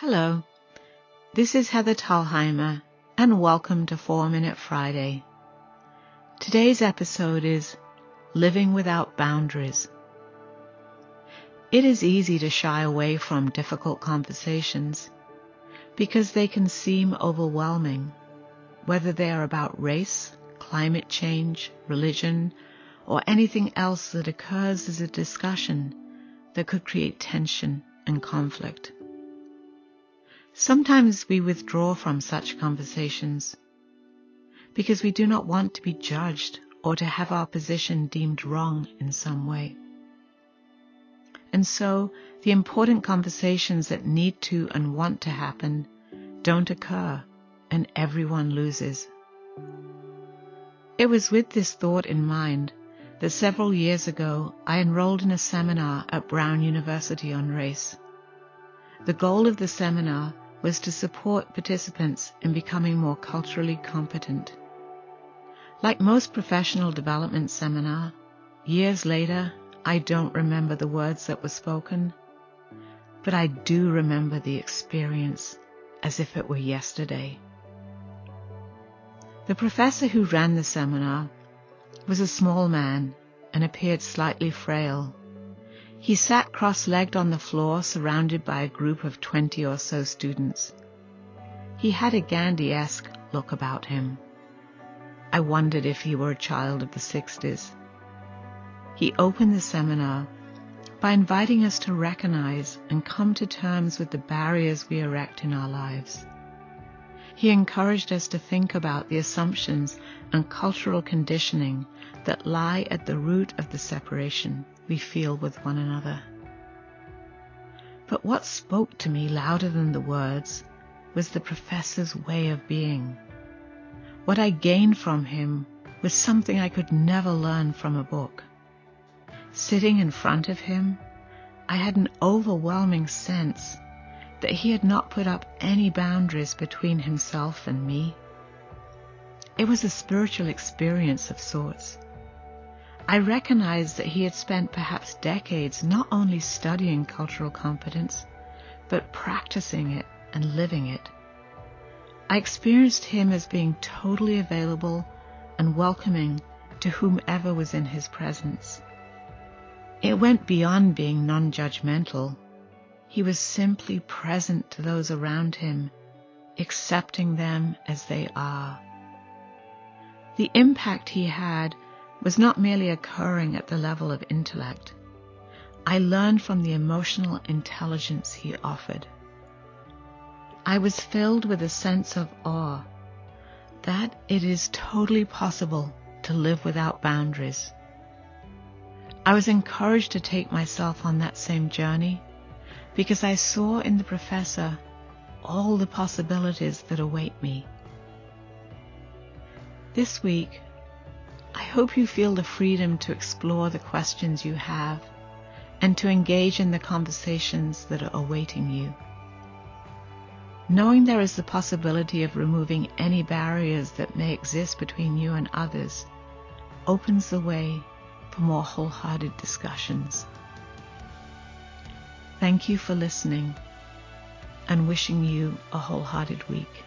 Hello, this is Heather Talheimer, and welcome to 4 Minute Friday. Today's episode is Living Without Boundaries. It is easy to shy away from difficult conversations because they can seem overwhelming, whether they are about race, climate change, religion, or anything else that occurs as a discussion that could create tension and conflict. Sometimes we withdraw from such conversations because we do not want to be judged or to have our position deemed wrong in some way. And so the important conversations that need to and want to happen don't occur and everyone loses. It was with this thought in mind that several years ago I enrolled in a seminar at Brown University on race. The goal of the seminar was to support participants in becoming more culturally competent. Like most professional development seminar, years later, I don't remember the words that were spoken, but I do remember the experience as if it were yesterday. The professor who ran the seminar was a small man and appeared slightly frail. He sat cross-legged on the floor surrounded by a group of 20 or so students. He had a Gandhi-esque look about him. I wondered if he were a child of the 60s. He opened the seminar by inviting us to recognize and come to terms with the barriers we erect in our lives. He encouraged us to think about the assumptions and cultural conditioning that lie at the root of the separation we feel with one another. But what spoke to me louder than the words was the professor's way of being. What I gained from him was something I could never learn from a book. Sitting in front of him, I had an overwhelming sense that he had not put up any boundaries between himself and me. It was a spiritual experience of sorts. I recognized that he had spent perhaps decades not only studying cultural competence, but practicing it and living it. I experienced him as being totally available and welcoming to whomever was in his presence. It went beyond being non-judgmental. He was simply present to those around him, accepting them as they are. The impact he had was not merely occurring at the level of intellect. I learned from the emotional intelligence he offered. I was filled with a sense of awe that it is totally possible to live without boundaries. I was encouraged to take myself on that same journey because I saw in the professor all the possibilities that await me. This week, I hope you feel the freedom to explore the questions you have and to engage in the conversations that are awaiting you. Knowing there is the possibility of removing any barriers that may exist between you and others opens the way for more wholehearted discussions. Thank you for listening and wishing you a wholehearted week.